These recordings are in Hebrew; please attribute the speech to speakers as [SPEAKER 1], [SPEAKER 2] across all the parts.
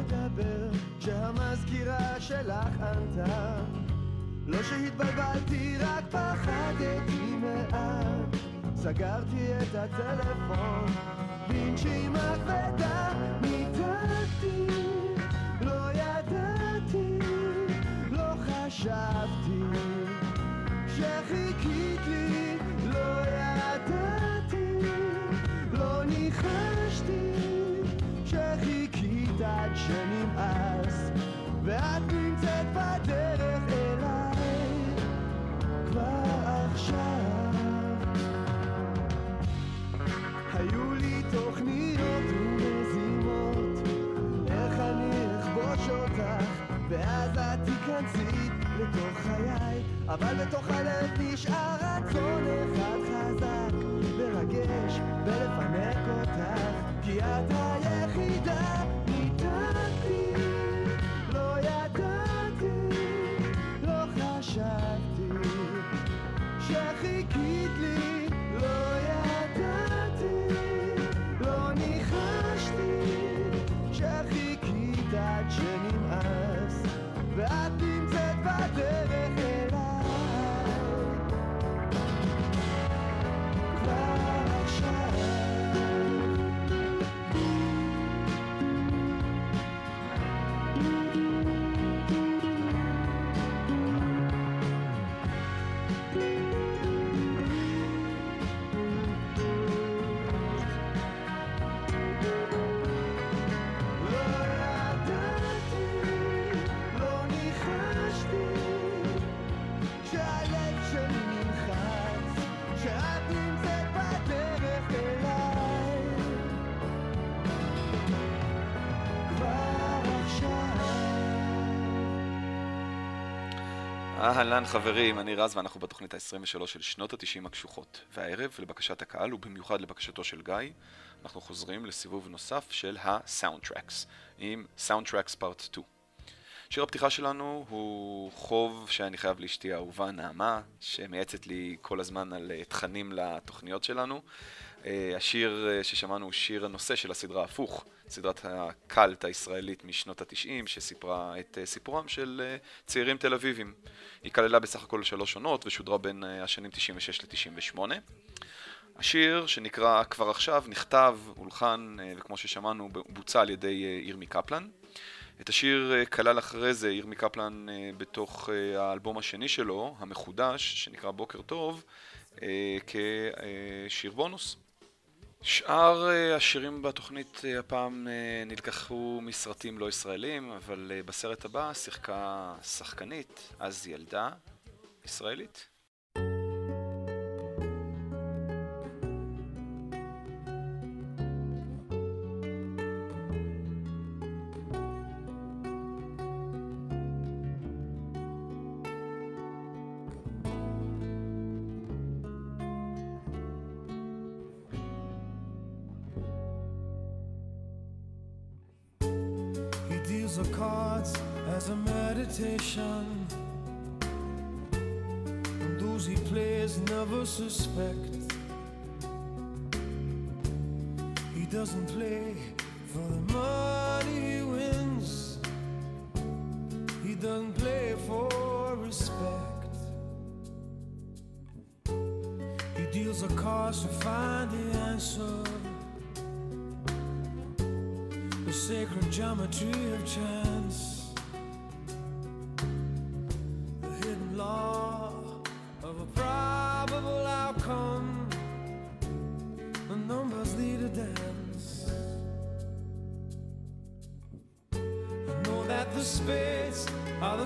[SPEAKER 1] לדבר כשהמזכירה שלך ענתה. לא שהתבלבלתי, רק פחדתי מעט. סגרתי את הטלפון בנשימה כבדה ניתקתי ואז את תיכנסי לתוך חיי אבל בתוך הלב נשאר רצון אחד חזק מרגש ולפנק אותך כי את היחידה
[SPEAKER 2] אהלן חברים, אני רז ואנחנו בתוכנית ה-23 של שנות ה-90 הקשוחות. והערב, לבקשת הקהל ובמיוחד לבקשתו של גיא, אנחנו חוזרים לסיבוב נוסף של ה-Soundtracks, עם Soundtracks Part 2. שיר הפתיחה שלנו הוא חוב שאני חייב לאשתי האהובה נעמה, שמייעצת לי כל הזמן על אה, תכנים לתוכניות שלנו. אה, השיר אה, ששמענו הוא שיר הנושא של הסדרה הפוך, סדרת הקאלט הישראלית משנות התשעים, שסיפרה את אה, סיפורם של צעירים תל אביבים. היא כללה בסך הכל שלוש עונות ושודרה בין השנים 96 ל-98. השיר שנקרא כבר עכשיו נכתב, הולחן וכמו ששמענו בוצע על ידי ירמי קפלן. את השיר כלל אחרי זה ירמי קפלן בתוך האלבום השני שלו, המחודש, שנקרא בוקר טוב, כשיר בונוס. שאר אה, השירים בתוכנית אה, הפעם אה, נלקחו מסרטים לא ישראלים, אבל בסרט הבא שיחקה שחקנית, אז ילדה, ישראלית.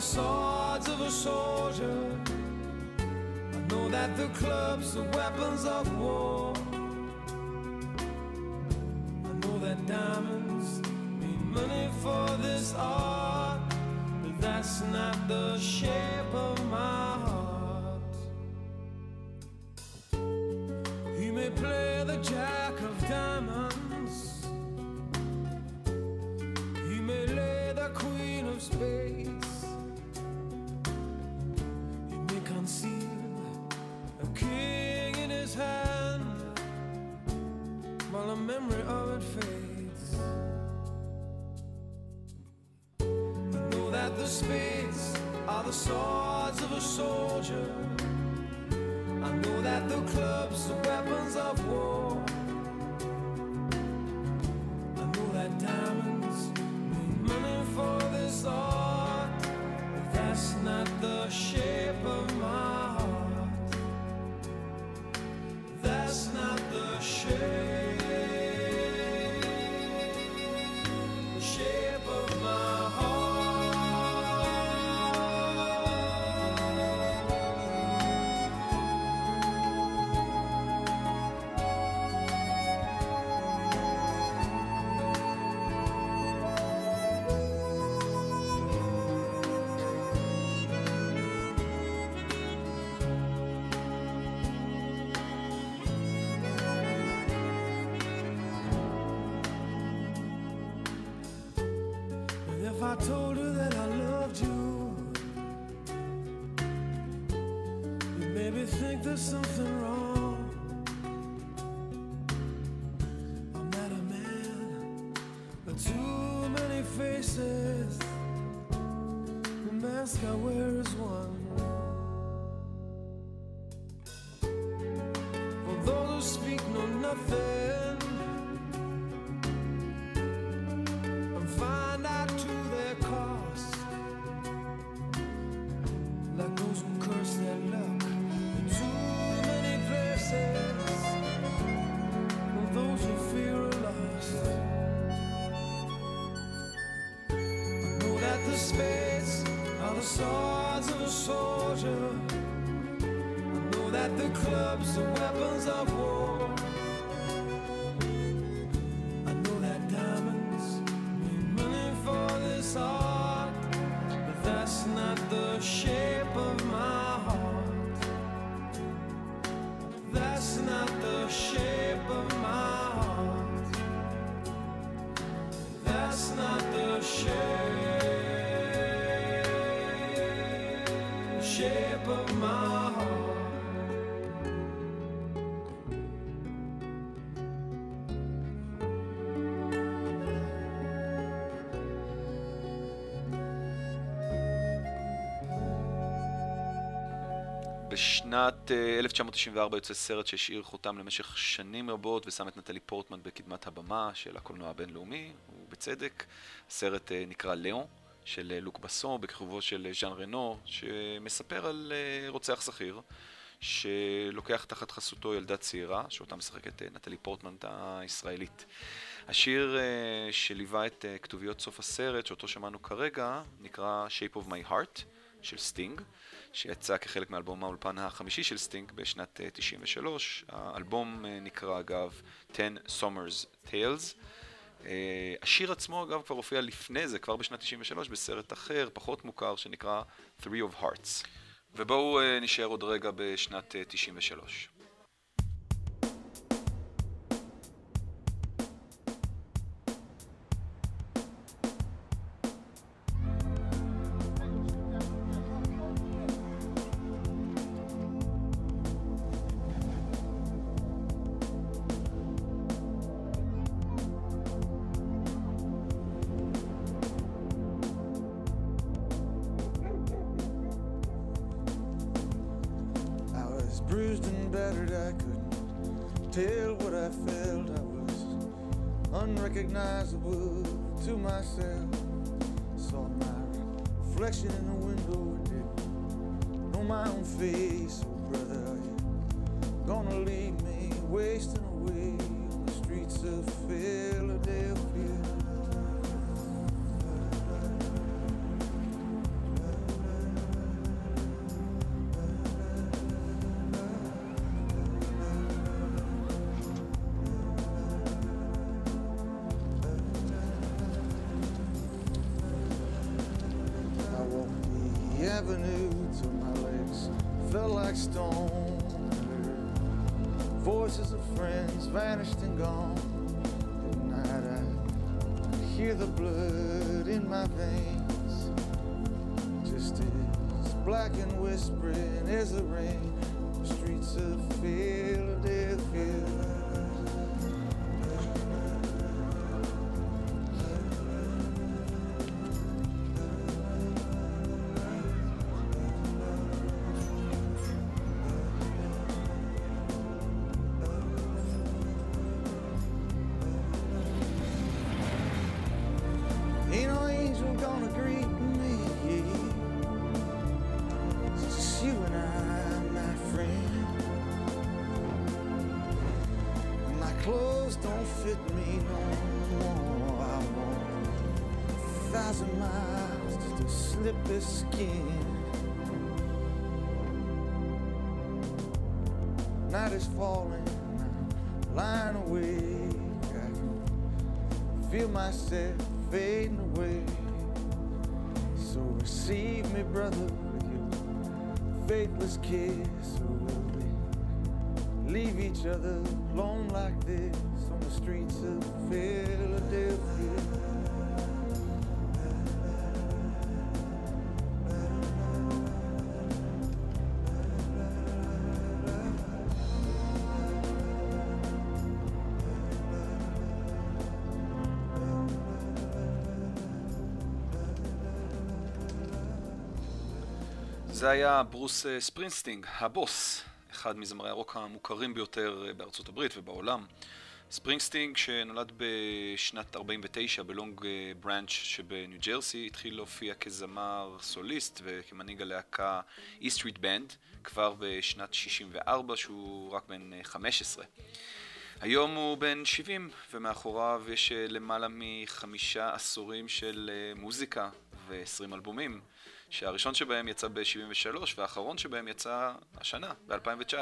[SPEAKER 3] Swords of a soldier. I know that the clubs are weapons of war. ask her where is one?
[SPEAKER 2] בשנת אה, 1994 יוצא סרט שהשאיר חותם למשך שנים רבות ושם את נטלי פורטמן בקדמת הבמה של הקולנוע הבינלאומי, ובצדק. הסרט אה, נקרא לאו, של אה, לוק בסו, בכיכובו של אה, ז'אן רנו, שמספר על אה, רוצח שכיר, שלוקח תחת חסותו ילדה צעירה, שאותה משחקת אה, נטלי פורטמן הישראלית. השיר אה, שליווה את אה, כתוביות סוף הסרט, שאותו שמענו כרגע, נקרא Shape of My Heart, של סטינג. שיצא כחלק מאלבום האולפן החמישי של סטינג בשנת אה, 93. האלבום אה, נקרא אגב 10 Summoner's Tales. אה, השיר עצמו אגב כבר הופיע לפני זה, כבר בשנת 93, בסרט אחר, פחות מוכר, שנקרא Three of Hearts. ובואו אה, נשאר עוד רגע בשנת אה, 93.
[SPEAKER 4] Unrecognizable to myself. Saw my reflection in the window, didn't know my own face. Vanished and gone. At night I hear the blood in my veins, just as black and whispering as the rain. The streets of Philadelphia.
[SPEAKER 5] Skin. Night is falling, lying awake. I can feel myself fading away. So receive me, brother, with your faithless kiss. Or will we leave each other alone like this on the streets of Philadelphia?
[SPEAKER 2] זה היה ברוס אה, ספרינסטינג, הבוס, אחד מזמרי הרוק המוכרים ביותר אה, בארצות הברית ובעולם. ספרינגסטין, שנולד בשנת 49 בלונג אה, ברנץ' שבניו ג'רסי, התחיל להופיע כזמר סוליסט וכמנהיג הלהקה E Street Band כבר בשנת 64, שהוא רק בן 15. היום הוא בן 70, ומאחוריו יש למעלה מחמישה עשורים של מוזיקה ו-20 אלבומים. שהראשון שבהם יצא ב-73 והאחרון שבהם יצא השנה, ב-2019.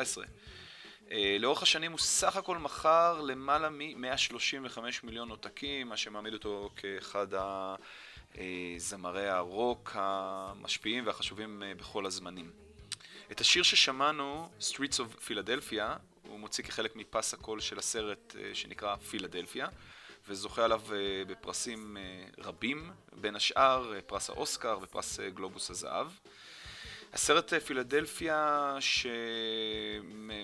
[SPEAKER 2] Uh, לאורך השנים הוא סך הכל מכר למעלה מ-135 מיליון עותקים, מה שמעמיד אותו כאחד הזמרי הרוק המשפיעים והחשובים uh, בכל הזמנים. את השיר ששמענו, Streets of Philadelphia, הוא מוציא כחלק מפס הקול של הסרט uh, שנקרא פילדלפיה. וזוכה עליו אה, בפרסים אה, רבים, בין השאר אה, פרס האוסקר ופרס גלובוס הזהב. הסרט פילדלפיה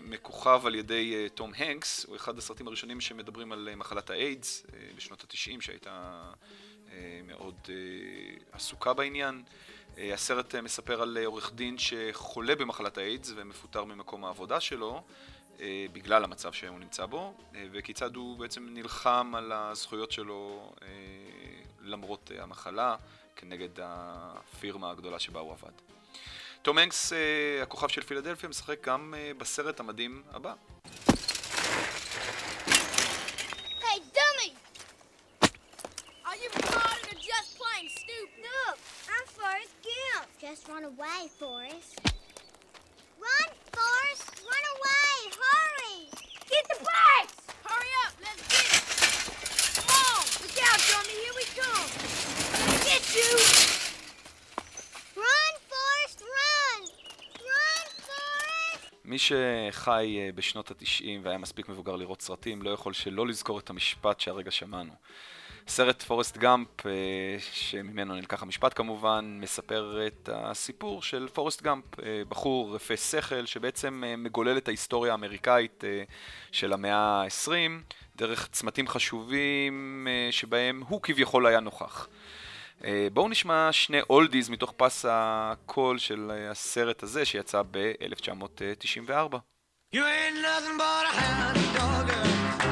[SPEAKER 2] שמכוכב על ידי תום הנקס הוא אחד הסרטים הראשונים שמדברים על מחלת האיידס בשנות התשעים שהייתה מאוד עסוקה בעניין. הסרט מספר על עורך דין שחולה במחלת האיידס ומפוטר ממקום העבודה שלו בגלל המצב שהוא נמצא בו, אה, וכיצד הוא בעצם נלחם על הזכויות שלו אה, למרות המחלה, כנגד הפירמה הגדולה שבה הוא עבד. תום הנקס, הכוכב של פילדלפיה, משחק גם בסרט המדהים הבא. שחי בשנות התשעים והיה מספיק מבוגר לראות סרטים לא יכול שלא לזכור את המשפט שהרגע שמענו. סרט פורסט גאמפ, אה, שממנו נלקח המשפט כמובן, מספר את הסיפור של פורסט גאמפ, אה, בחור רפה שכל שבעצם אה, מגולל את ההיסטוריה האמריקאית של המאה ה-20 דרך צמתים חשובים שבהם הוא כביכול היה נוכח. בואו נשמע שני oldies מתוך פס הקול של הסרט הזה שיצא ב-1994. You ain't nothing but a hound dog,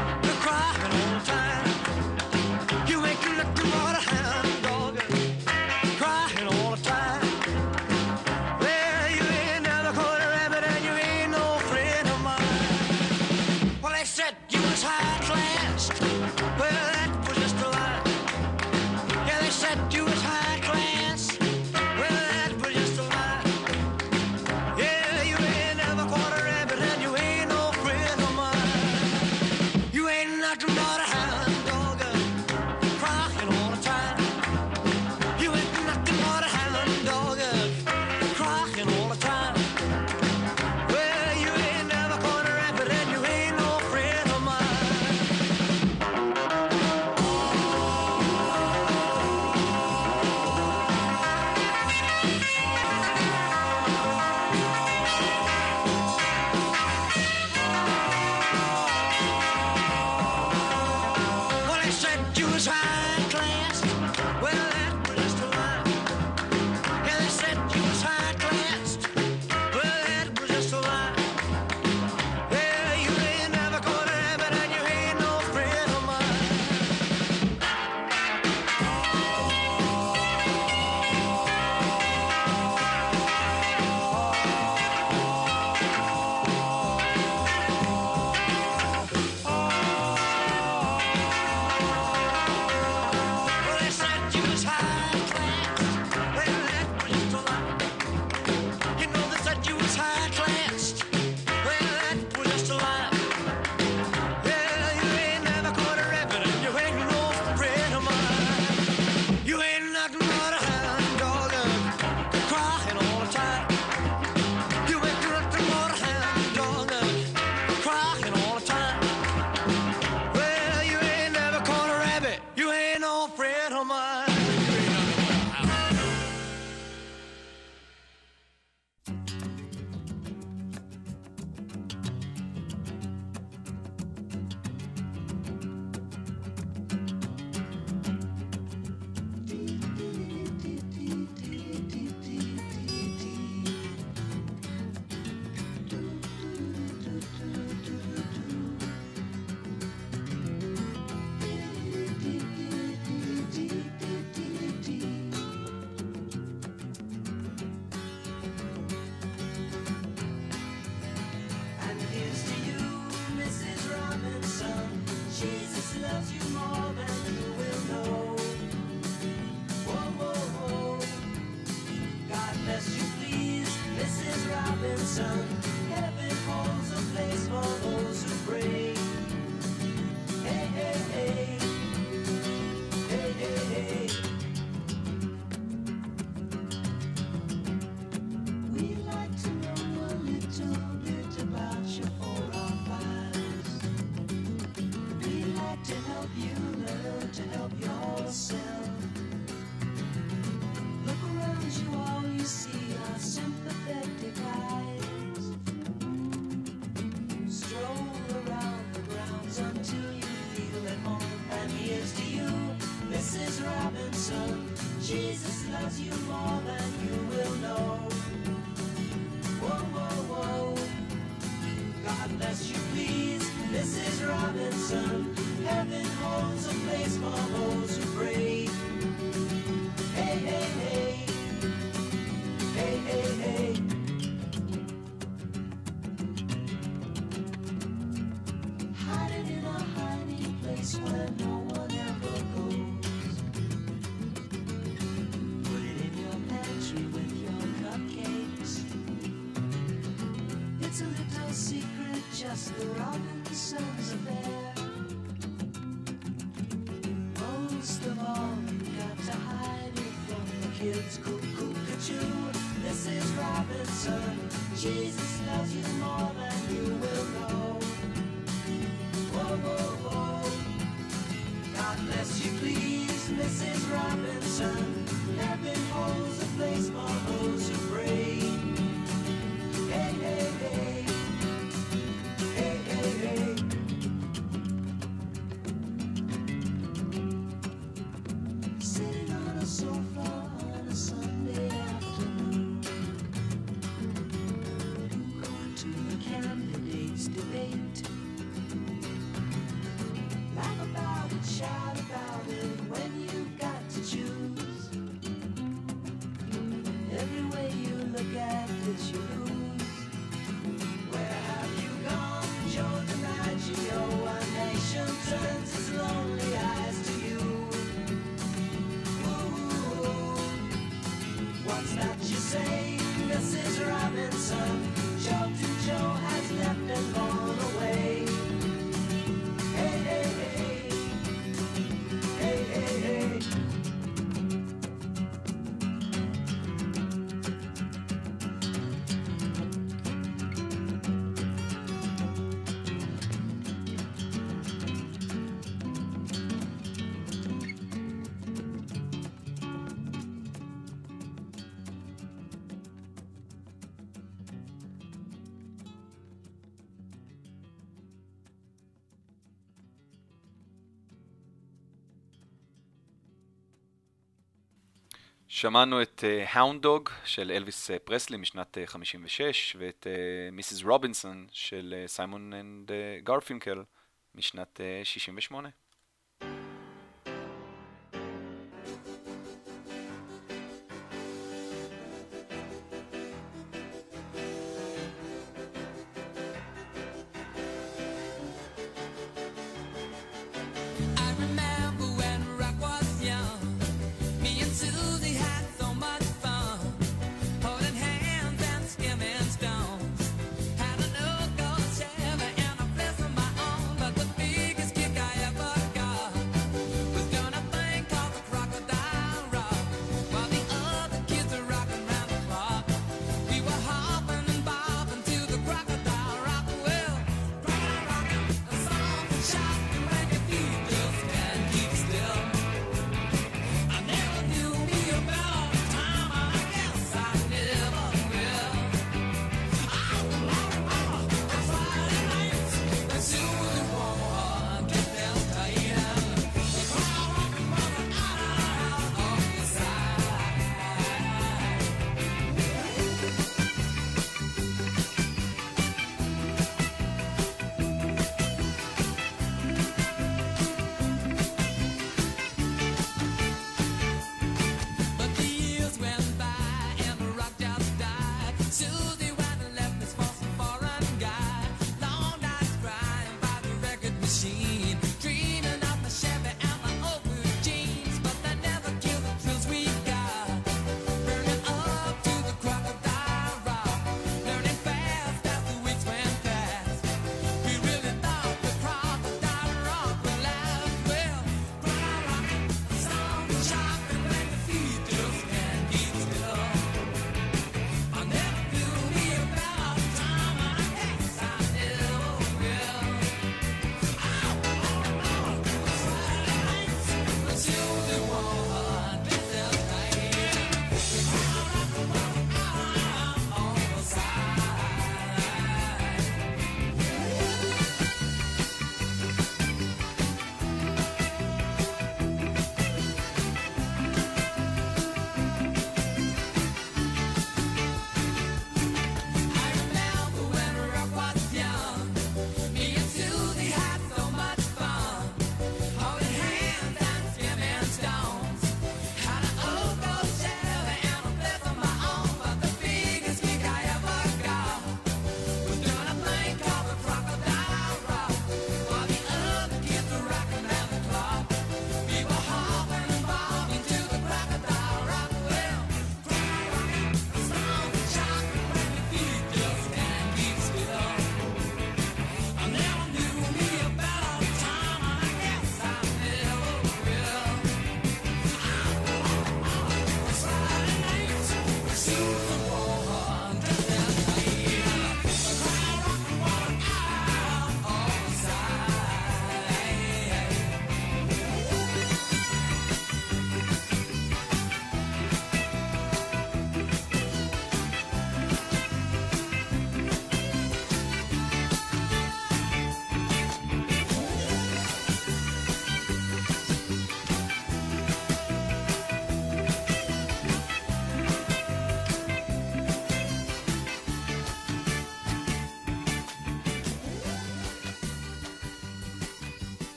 [SPEAKER 6] thoughts that you say, Mrs. Robinson. Joe to Joe has left and gone.
[SPEAKER 2] שמענו את אה, Hound Dog uh, של אלוויס פרסלי משנת אה, uh, 56 ואת אה,
[SPEAKER 7] Mrs. Robinson של Simon and Garfunkel משנת uh, 68.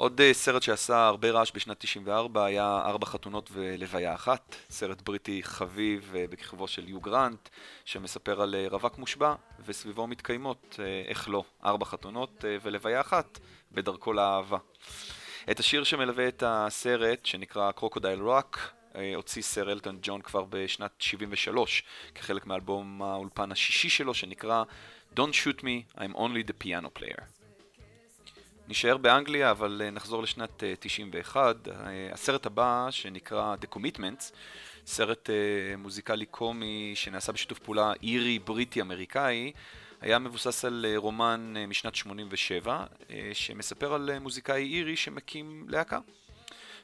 [SPEAKER 2] עוד אה, סרט שעשה הרבה רעש בשנת 94 היה ארבע חתונות ולוויה אחת, סרט בריטי חביב אה, בכיכבו של יו גרנט, שמספר על אה, רווק מושבע, וסביבו מתקיימות, איך לא, ארבע חתונות ולוויה אחת בדרכו לאהבה. את השיר שמלווה את הסרט, שנקרא קרוקודייל רוק, הוציא סר אלטון ג'ון כבר בשנת 73, כחלק מאלבום האולפן השישי שלו, שנקרא Don't Shoot Me, I'm Only the Piano Player. נישאר באנגליה, אבל אה, נחזור לשנת אה, 91. אה, הסרט הבא, שנקרא The Commitments, סרט מוזיקלי קומי שנעשה בשיתוף פעולה אירי-בריטי-אמריקאי, היה מבוסס על רומן משנת 87, שמספר על מוזיקאי אירי שמקים להקה.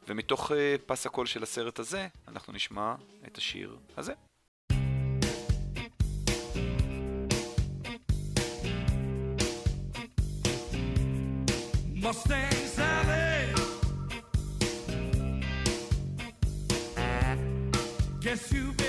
[SPEAKER 2] ומתוך פס הקול של הסרט הזה, אנחנו נשמע את השיר הזה.
[SPEAKER 8] Mustang Sally. Guess you.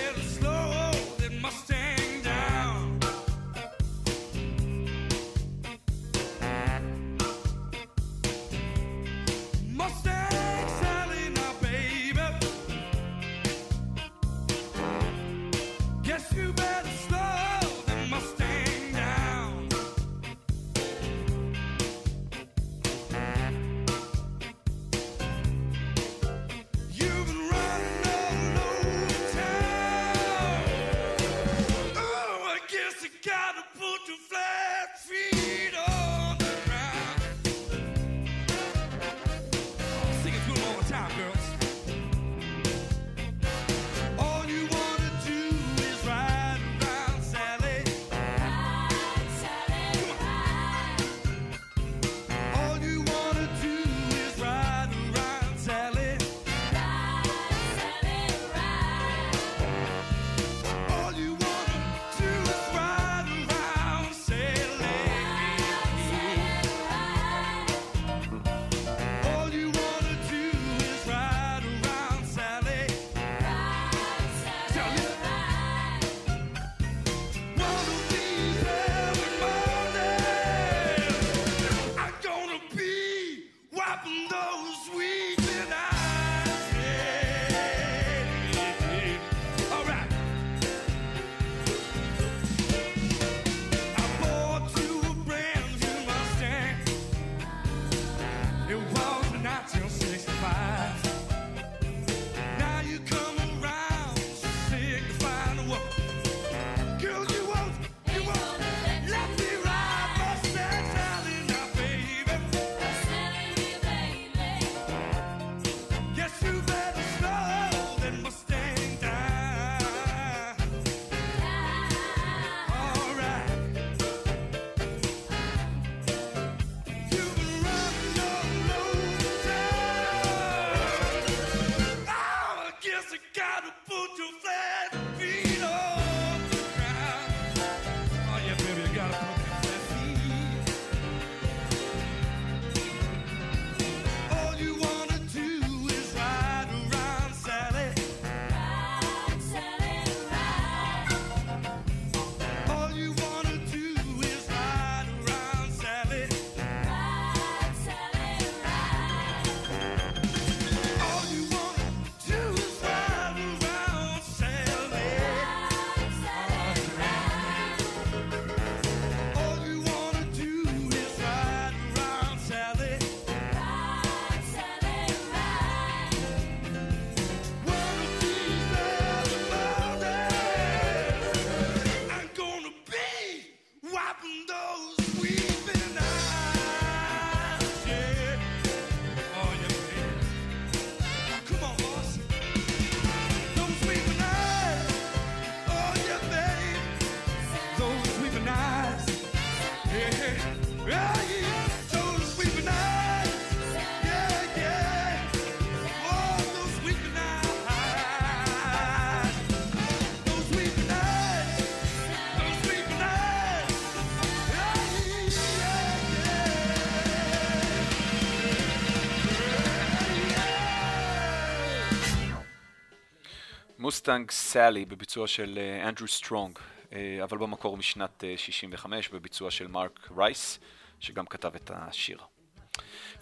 [SPEAKER 8] Mustang Sally
[SPEAKER 2] בביצוע של אה, אנדרו סטרונג, אה, אבל במקור משנת אה, 65 בביצוע של מרק רייס, שגם כתב את השיר.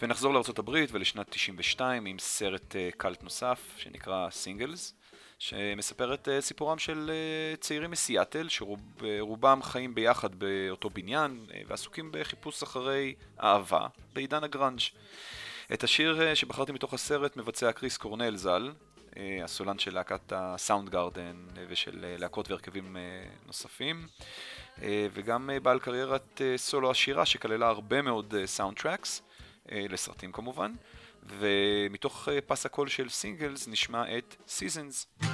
[SPEAKER 2] ונחזור לארה"ב ולשנת 92 עם סרט קאלט נוסף שנקרא Singles, שמספר את סיפורם של צעירים מסיאטל, שרובם חיים ביחד באותו בניין ועסוקים בחיפוש אחרי אהבה בעידן הגראנג'. את השיר שבחרתי מתוך הסרט מבצע קריס קורנל ז"ל, אה, הסולן של להקת הסאונדגארדן אה, ושל אה, להקות והרכבים נוספים, וגם בעל קריירת סולו עשירה שכללה הרבה מאוד soundtracks, לסרטים כמובן, ומתוך פס הקול של Singles נשמע את
[SPEAKER 5] Seasons.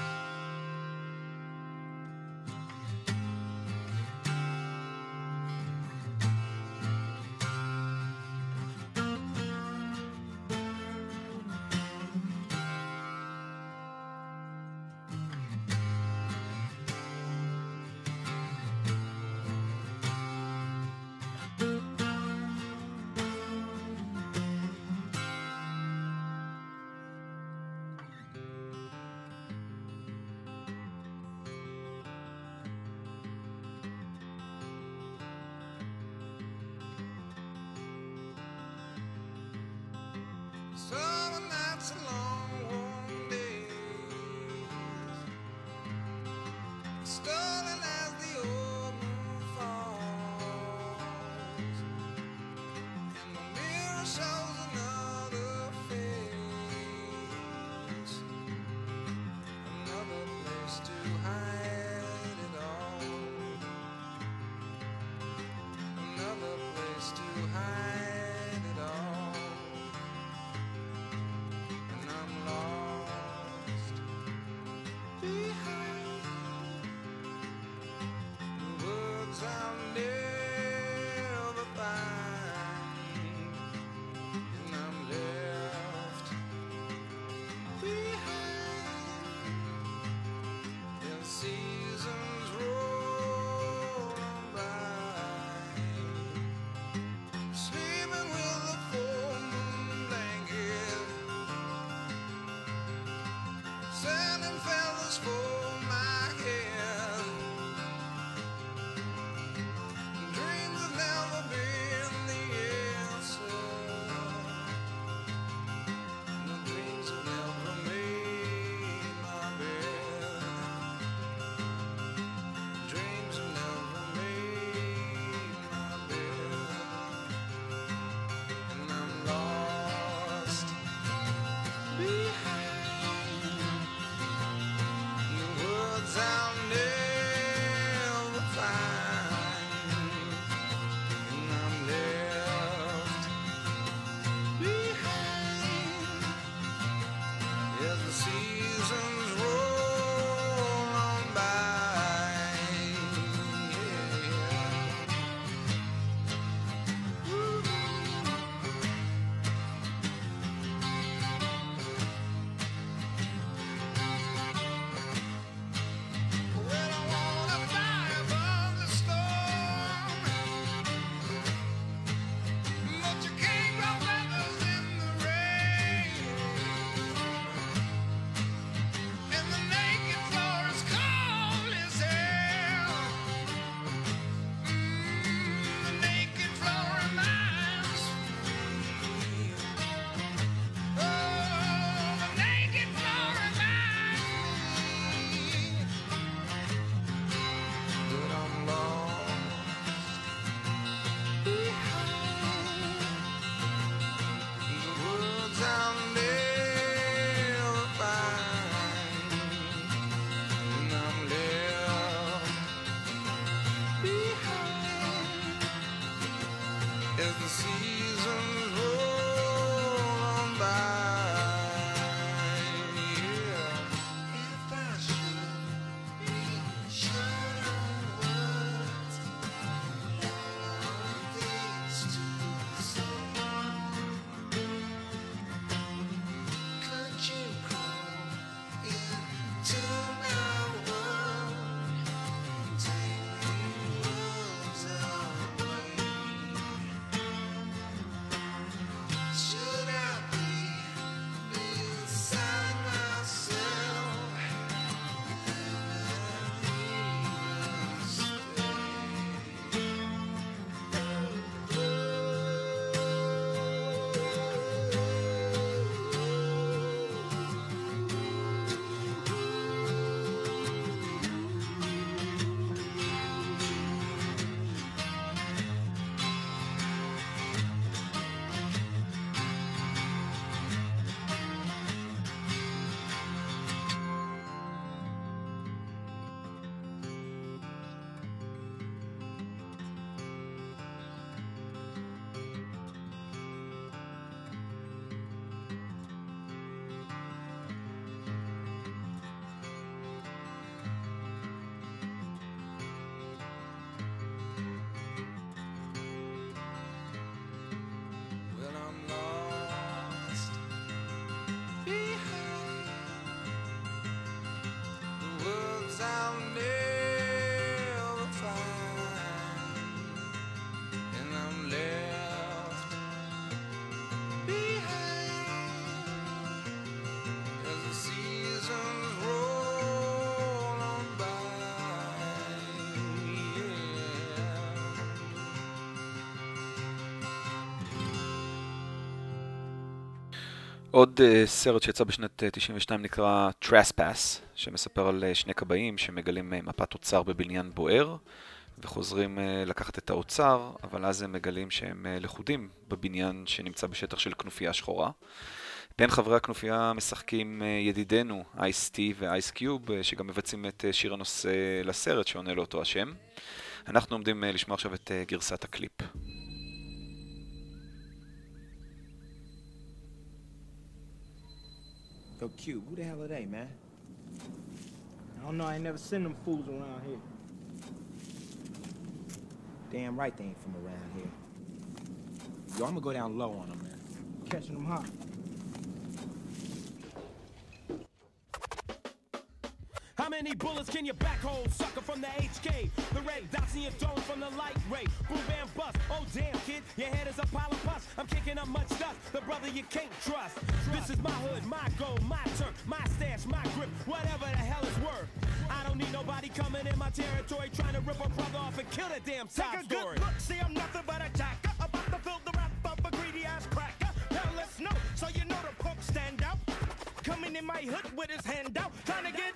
[SPEAKER 2] עוד uh, סרט שיצא בשנת uh, 92 נקרא Trespass, שמספר על uh, שני כבאים שמגלים מפת אוצר בבניין בוער, וחוזרים לקחת את האוצר, אבל אז הם מגלים שהם לכודים בבניין שנמצא בשטח של כנופיה שחורה. בין חברי הכנופיה משחקים ידידינו אייס טי ואייס קיוב, uh, שגם מבצעים את שיר הנושא לסרט שעונה לאותו השם. אנחנו עומדים לשמוע עכשיו את גרסת הקליפ.
[SPEAKER 3] Yo, Cube, who the hell are they, man? I don't know, I ain't never seen them fools around here. Damn right they ain't from around here. Yo, I'm gonna go down low on them, man. Catching them hot.
[SPEAKER 9] Many bullets can you back hold, sucker from the HK? The red dots in your dome from the light ray. Boom, bam, bust. Oh, damn, kid, your head is a pile of pus. I'm kicking up much dust. The brother you can't trust. This is my hood, my goal, my turf, my stash, my grip, whatever the hell it's worth. I don't need nobody coming in my territory trying to rip a brother off and kill that damn top
[SPEAKER 10] Take a
[SPEAKER 9] story.
[SPEAKER 10] good look, see I'm nothing but a jacker About to fill the rap up a greedy ass cracker Now let's know, so you know the punk stand out Coming in my hood with his hand out Trying to get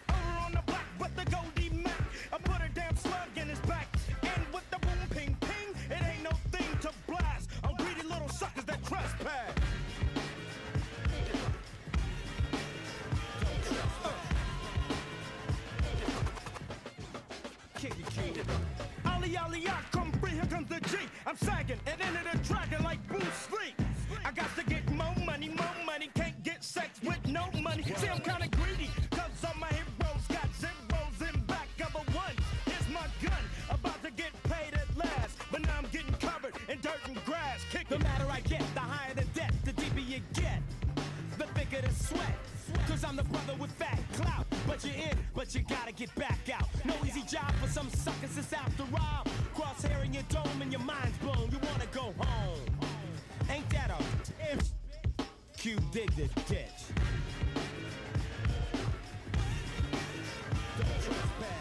[SPEAKER 10] I'm sagging and into the dragon like Bruce Lee I got to get more money, more money Can't get sex with no money See I'm kinda greedy Cause all my heroes got zeros in back of a one Here's my gun, about to get paid at last But now I'm getting covered in dirt and grass Kick
[SPEAKER 9] The madder I get, the higher the debt, the deeper you get. The thicker the sweat. Cause I'm the brother with fat clout. But you're in, but you gotta get back out. No easy job for some suckers, it's after all. Crosshair in your dome and your mind's blown. You wanna go home. Ain't that a if Q dig the ditch. Don't trespass.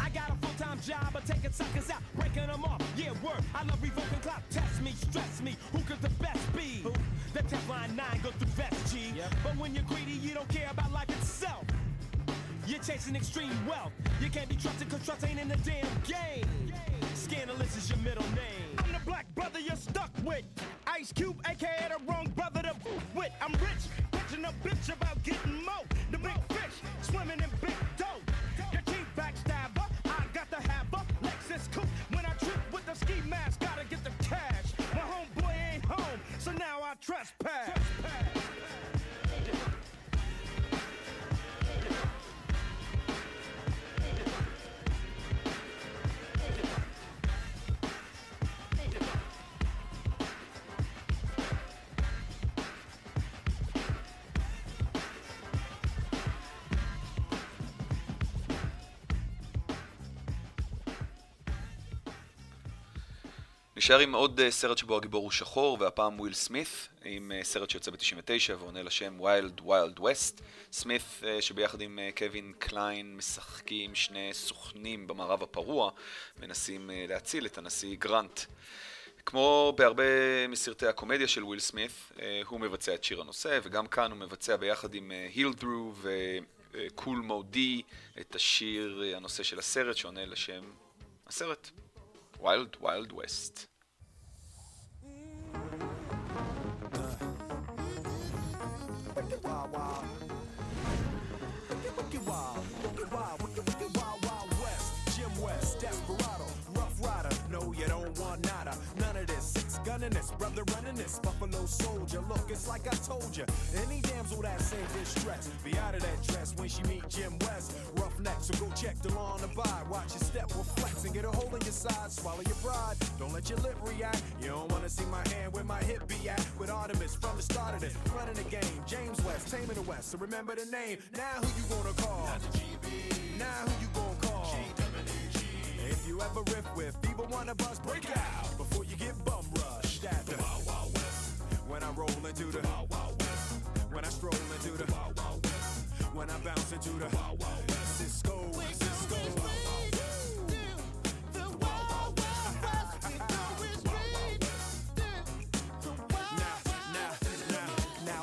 [SPEAKER 9] I got a full-time job of taking suckers out, breaking them off. Yeah, work. I love revoking clout. Test me, stress me. Who could the best be? Who? The Teflon 9 goes through vest, G. But when you're greedy, you don't care about life itself. You're chasing extreme wealth. You can't be trusted cause trust ain't in the damn game. Scandalous is your middle name.
[SPEAKER 10] I'm the black brother you're stuck with. Ice Cube, aka the wrong brother to with. I'm rich, pitching a bitch about getting mo. The big fish, swimming in big dough. Your chief backstabber, I got the habber. Lexus coupe, when I trip with the ski mask, gotta get the cash. My homeboy ain't home, so now I trespass.
[SPEAKER 2] נשאר עם עוד אה, סרט שבו הגיבור הוא שחור, והפעם וויל סמית, עם אה, סרט שיוצא ב-99 ועונה לשם Wild Wild West. סמית, אה, שביחד עם קווין קליין משחקים שני סוכנים במערב הפרוע, מנסים להציל את הנשיא גרנט. כמו בהרבה מסרטי הקומדיה של וויל סמית, הוא מבצע את שיר הנושא, וגם כאן הוא מבצע ביחד עם היל דרו וקול מו די את השיר הנושא של הסרט שעונה לשם הסרט. ויילד ויילד ווסט.
[SPEAKER 11] Wicked brother running this. Buffalo soldier. Look, it's like I told you. Any damsel that say distress, be out of that dress when she meet Jim West. Rough neck, so go check the law on the by. Watch your step, will flex and get a hole in your side. Swallow your pride. Don't let your lip react. You don't wanna see my hand where my hip be at. With Artemis from the start of this, running the game. James West, taming the West. So remember the name. Now who you gonna call? Now who you gonna call? If you ever riff with fever wanna bust, break out before you get bum into the Wild Wild West. When I stroll into the Wild Wild West. When I bounce into the Wild Wild West. Cisco, Cisco.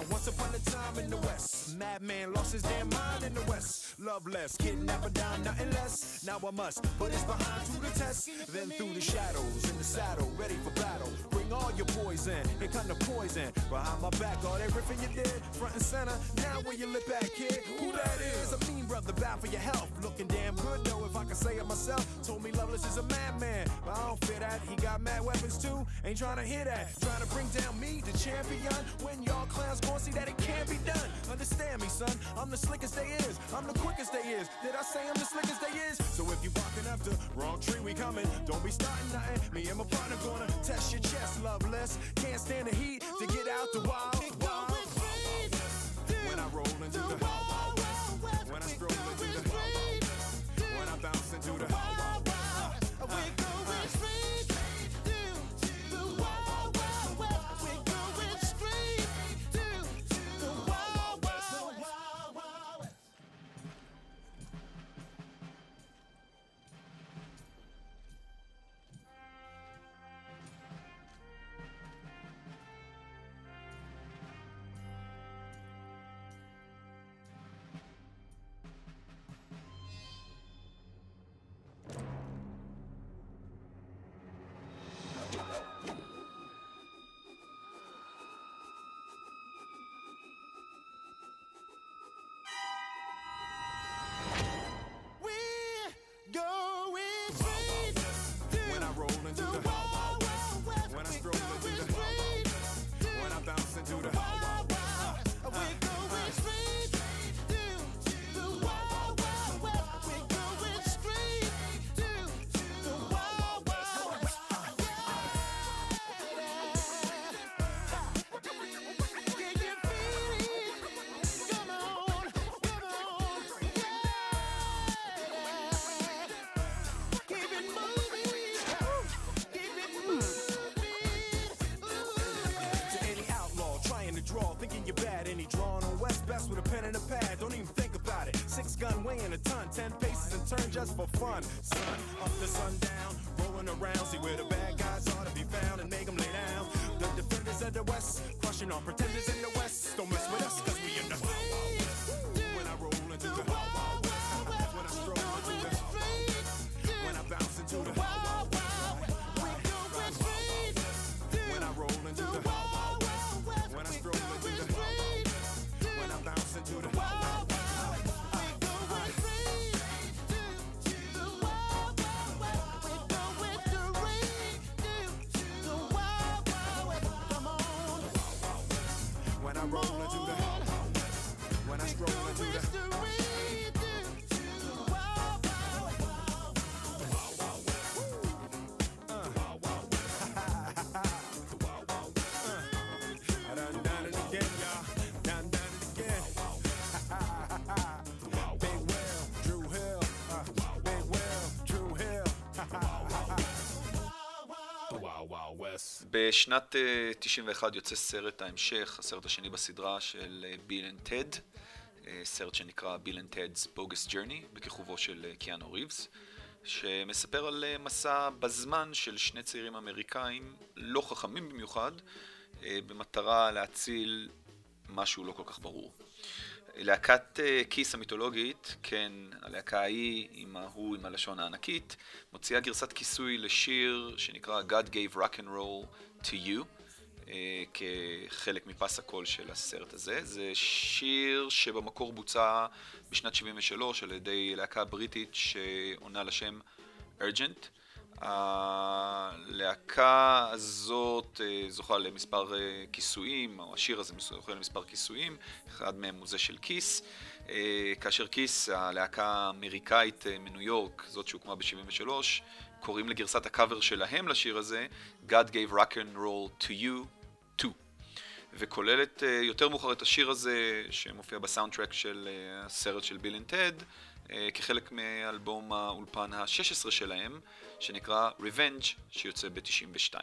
[SPEAKER 11] Once upon a time in the West, madman lost his damn mind in the West. Loveless, kidnapper down, nothing less. Now I must put his behind to the test. Then through the shadows, in the saddle, ready for battle. Bring all your poison, here come the poison. Behind my back, all that riffing you did, front and center. Now where you lip at, kid? Who that is? A mean brother, bad for your health. Looking damn good though, if I can say it myself. Told me Loveless is a madman, but I don't fear that. He got mad weapons too. Ain't trying to hear that. Trying to bring down me, the champion. When y'all clowns gon' see that it can't be done. Understand me, son. I'm the slickest they is. I'm the quickest they is. Did I say I'm the slickest they is? So if you barking up the wrong tree, we coming. Don't be starting nothing. Me and my partner gonna test your chest, loveless. Can't stand the heat to get out the wild. wild. When I roll into the
[SPEAKER 2] בשנת אה, 91 יוצא סרט ההמשך, הסרט השני בסדרה של Bill and Ted, סרט שנקרא Bill and Ted's Bogus Journey, בכיכובו של אה, קיאנו ריבס, שמספר על אה, מסע בזמן של שני צעירים אמריקאים לא חכמים במיוחד, אה, במטרה להציל משהו לא כל כך ברור. להקת אה, Kiss המיתולוגית, כן, הלהקה ההיא עם ההוא עם הלשון הענקית, מוציאה גרסת כיסוי לשיר שנקרא God Gave Rock and Roll to You, אה, כחלק מפס הקול של הסרט הזה. זה שיר שבמקור בוצע בשנת 73 על ידי להקה בריטית שעונה לשם Urgent. הלהקה הזאת אה, זוכה למספר אה, כיסויים, או השיר הזה זוכה למספר כיסויים, אחד מהם הוא זה של כיס, אה, כאשר Kiss, הלהקה האמריקאית מניו יורק, זאת שהוקמה ב-73, קוראים לגרסת הקאבר שלהם לשיר הזה God gave rock and roll to you too. וכוללת יותר מאוחר את השיר הזה שמופיע בסאונדטרק של הסרט של Bill and Ted כחלק מאלבום האולפן ה-16 שלהם שנקרא Revenge שיוצא ב-92.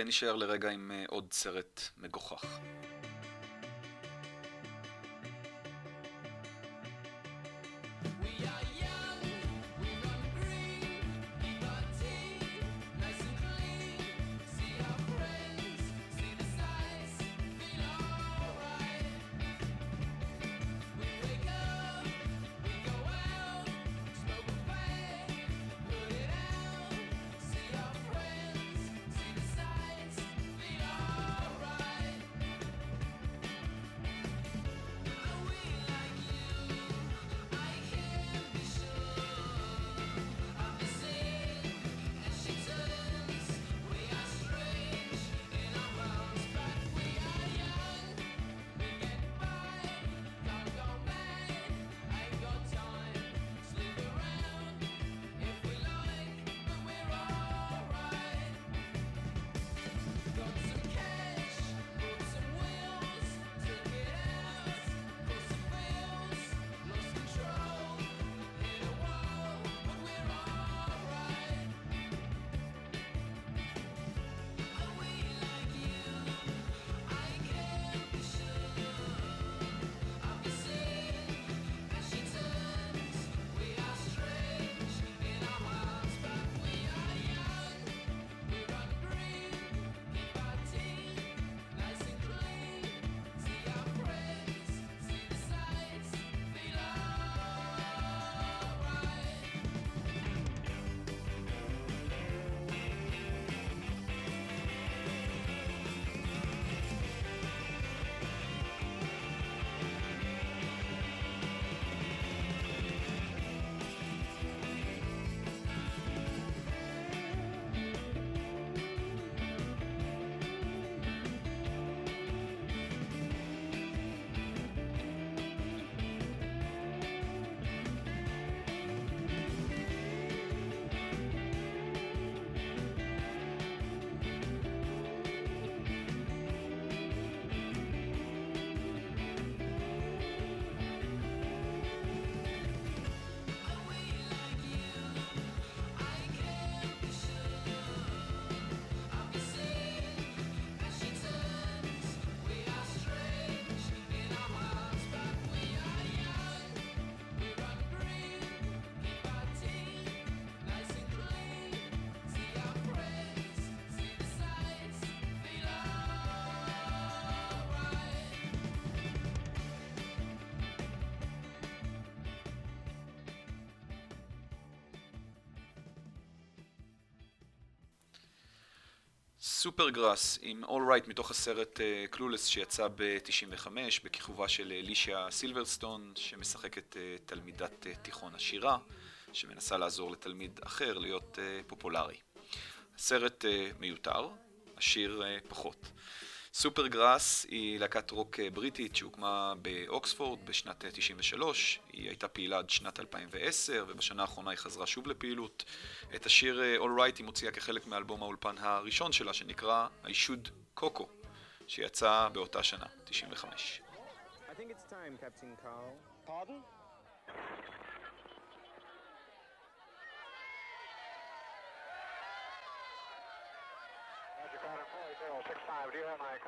[SPEAKER 7] ונשאר לרגע עם אה, עוד סרט מגוחך. Supergrass עם Alright מתוך הסרט אה, Clueless שיצא ב-95 בכיכובה של אלישיה סילברסטון שמשחקת אה, תלמידת אה, תיכון עשירה שמנסה לעזור לתלמיד אחר להיות פופולרי.
[SPEAKER 2] הסרט מיותר, השיר פחות. Supergrass היא להקת רוק אה, בריטית שהוקמה באוקספורד בשנת אה, 93, היא הייתה פעילה עד שנת 2010 ובשנה האחרונה היא חזרה שוב לפעילות. את השיר אה, All Right היא מוציאה כחלק מאלבום האולפן הראשון שלה שנקרא I Should Coco, שיצא באותה שנה, 95.
[SPEAKER 3] I think it's time?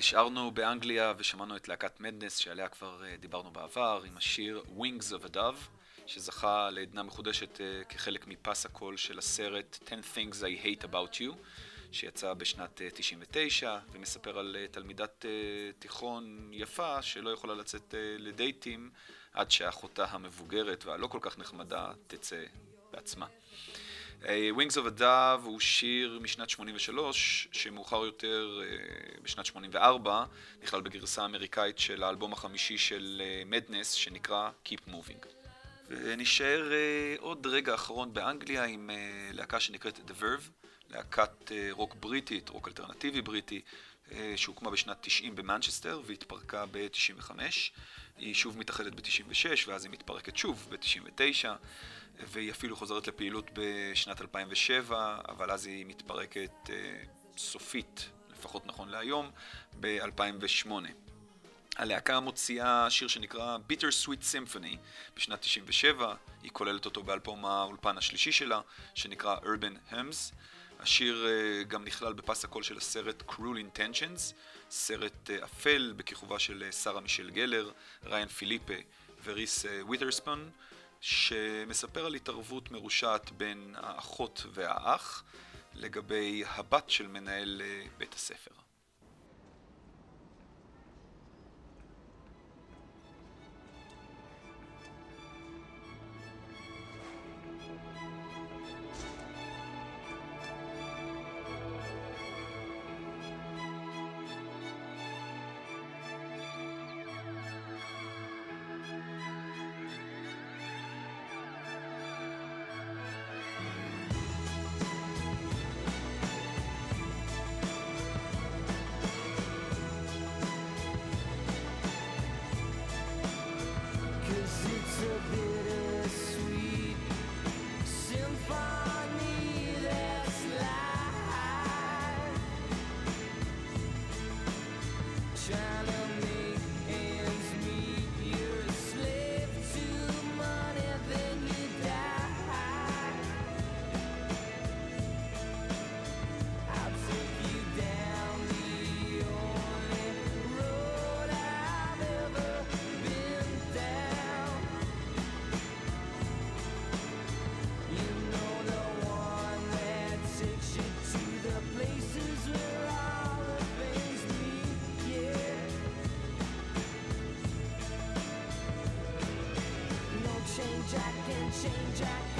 [SPEAKER 2] נשארנו באנגליה ושמענו את להקת מדנס שעליה כבר אה, דיברנו בעבר עם השיר Wings of a Dove שזכה לעדנה מחודשת אה, כחלק מפס הקול של הסרט 10 Things I Hate About You שיצא בשנת אה, 99 ומספר על אה, תלמידת אה, תיכון יפה שלא יכולה לצאת אה, לדייטים עד שאחותה המבוגרת והלא כל כך נחמדה תצא בעצמה. אה, Wings of a Dove הוא שיר משנת 83, שמאוחר יותר, אה, בשנת 84, נכלל בגרסה האמריקאית של האלבום החמישי של מדנס, שנקרא Keep Moving. ונשאר אה, עוד רגע אחרון באנגליה עם אה, להקה שנקראת The Verve, להקת אה, רוק בריטית, רוק אלטרנטיבי בריטי, אה, שהוקמה בשנת 90 במנצ'סטר והתפרקה ב-95. היא שוב מתאחדת ב-96 ואז היא מתפרקת שוב ב-99. והיא אפילו חוזרת לפעילות בשנת 2007, אבל אז היא מתפרקת אה, סופית, לפחות נכון להיום, ב-2008. הלהקה מוציאה שיר שנקרא Bitter Sweet Symphony בשנת 97, היא כוללת אותו באלבום האולפן השלישי שלה, שנקרא Urban Hymns. השיר אה, גם נכלל בפס הקול של הסרט Cruel Intentions, סרט אה, אפל בכיכובה של אה, שרה מישל גלר, ריין פיליפה וריס אה, ווית'רספון. שמספר על התערבות מרושעת בין האחות והאח לגבי הבת של מנהל אה, בית הספר.
[SPEAKER 7] Change. Jack.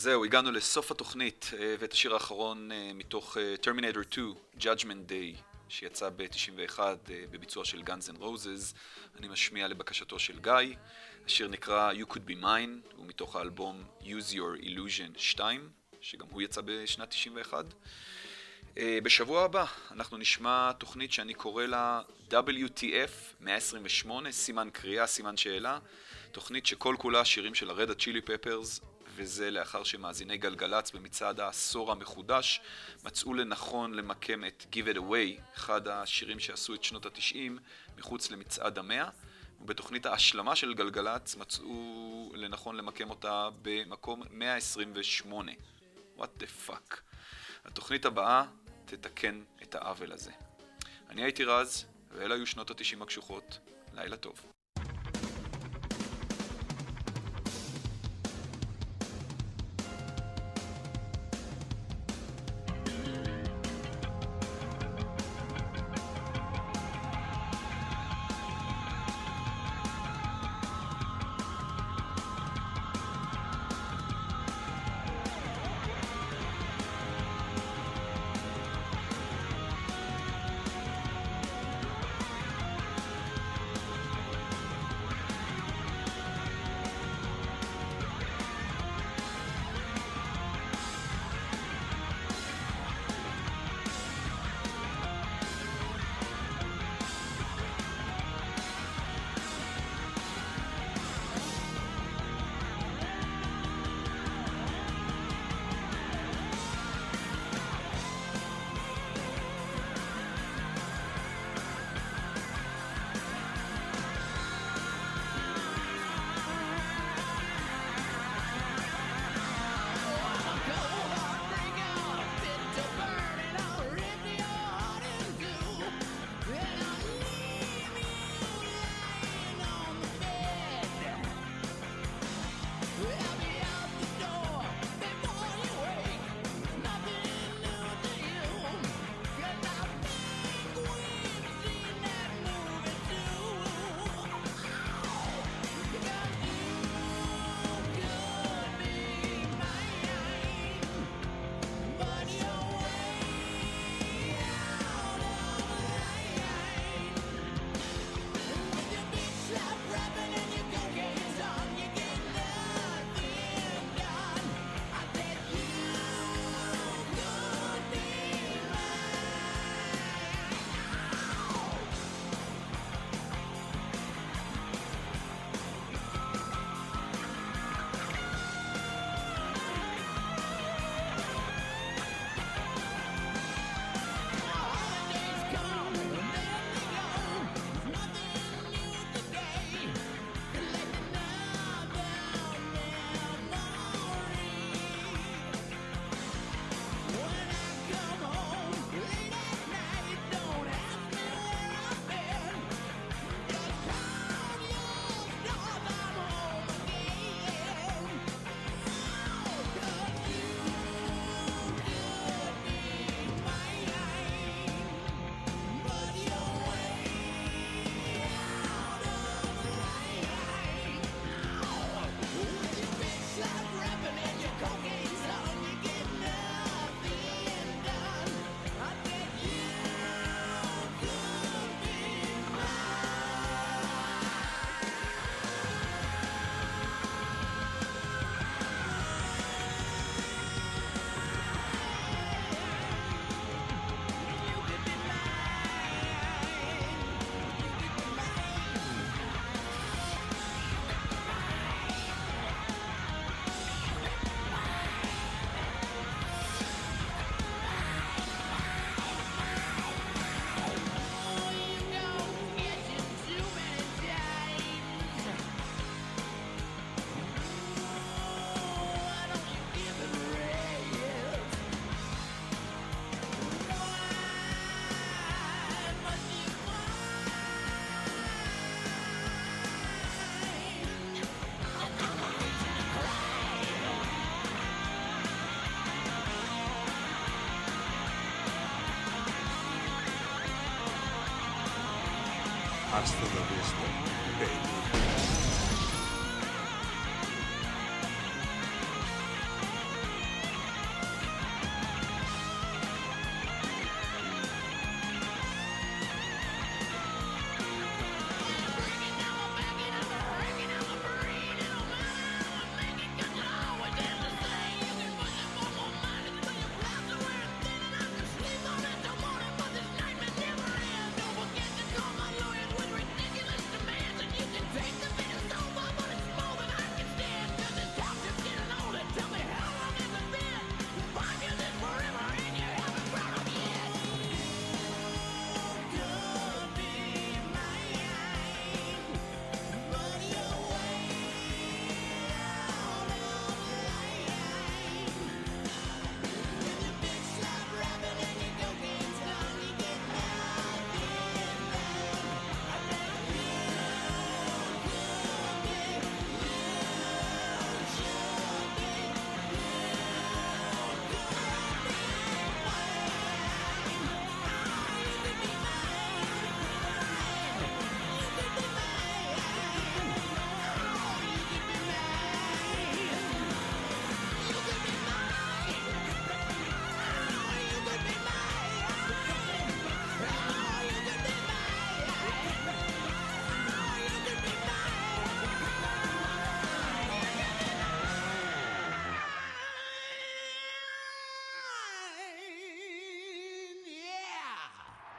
[SPEAKER 2] זהו, הגענו לסוף התוכנית, אה, ואת השיר האחרון אה, מתוך אה, Terminator 2, Judgment Day, שיצא ב-91 בביצוע של Guns N' Roses, אני משמיע לבקשתו של גיא. השיר נקרא You Could Be Mine, הוא מתוך האלבום Use Your Illusion 2, שגם הוא יצא בשנת 91. בשבוע הבא אנחנו נשמע תוכנית שאני קורא לה WTF 128, סימן קריאה, סימן שאלה, תוכנית שכל כולה שירים של הרדה צ'ילי פפרס וזה לאחר שמאזיני גלגלצ במצעד העשור המחודש מצאו לנכון למקם את Give It Away, אחד השירים שעשו את שנות התשעים, מחוץ למצעד המאה. ובתוכנית ההשלמה של גלגלצ מצאו לנכון למקם אותה במקום 128. What the fuck. התוכנית הבאה תתקן את העוול הזה. אני הייתי רז, ואלה היו שנות התשעים הקשוחות. לילה טוב.
[SPEAKER 12] past the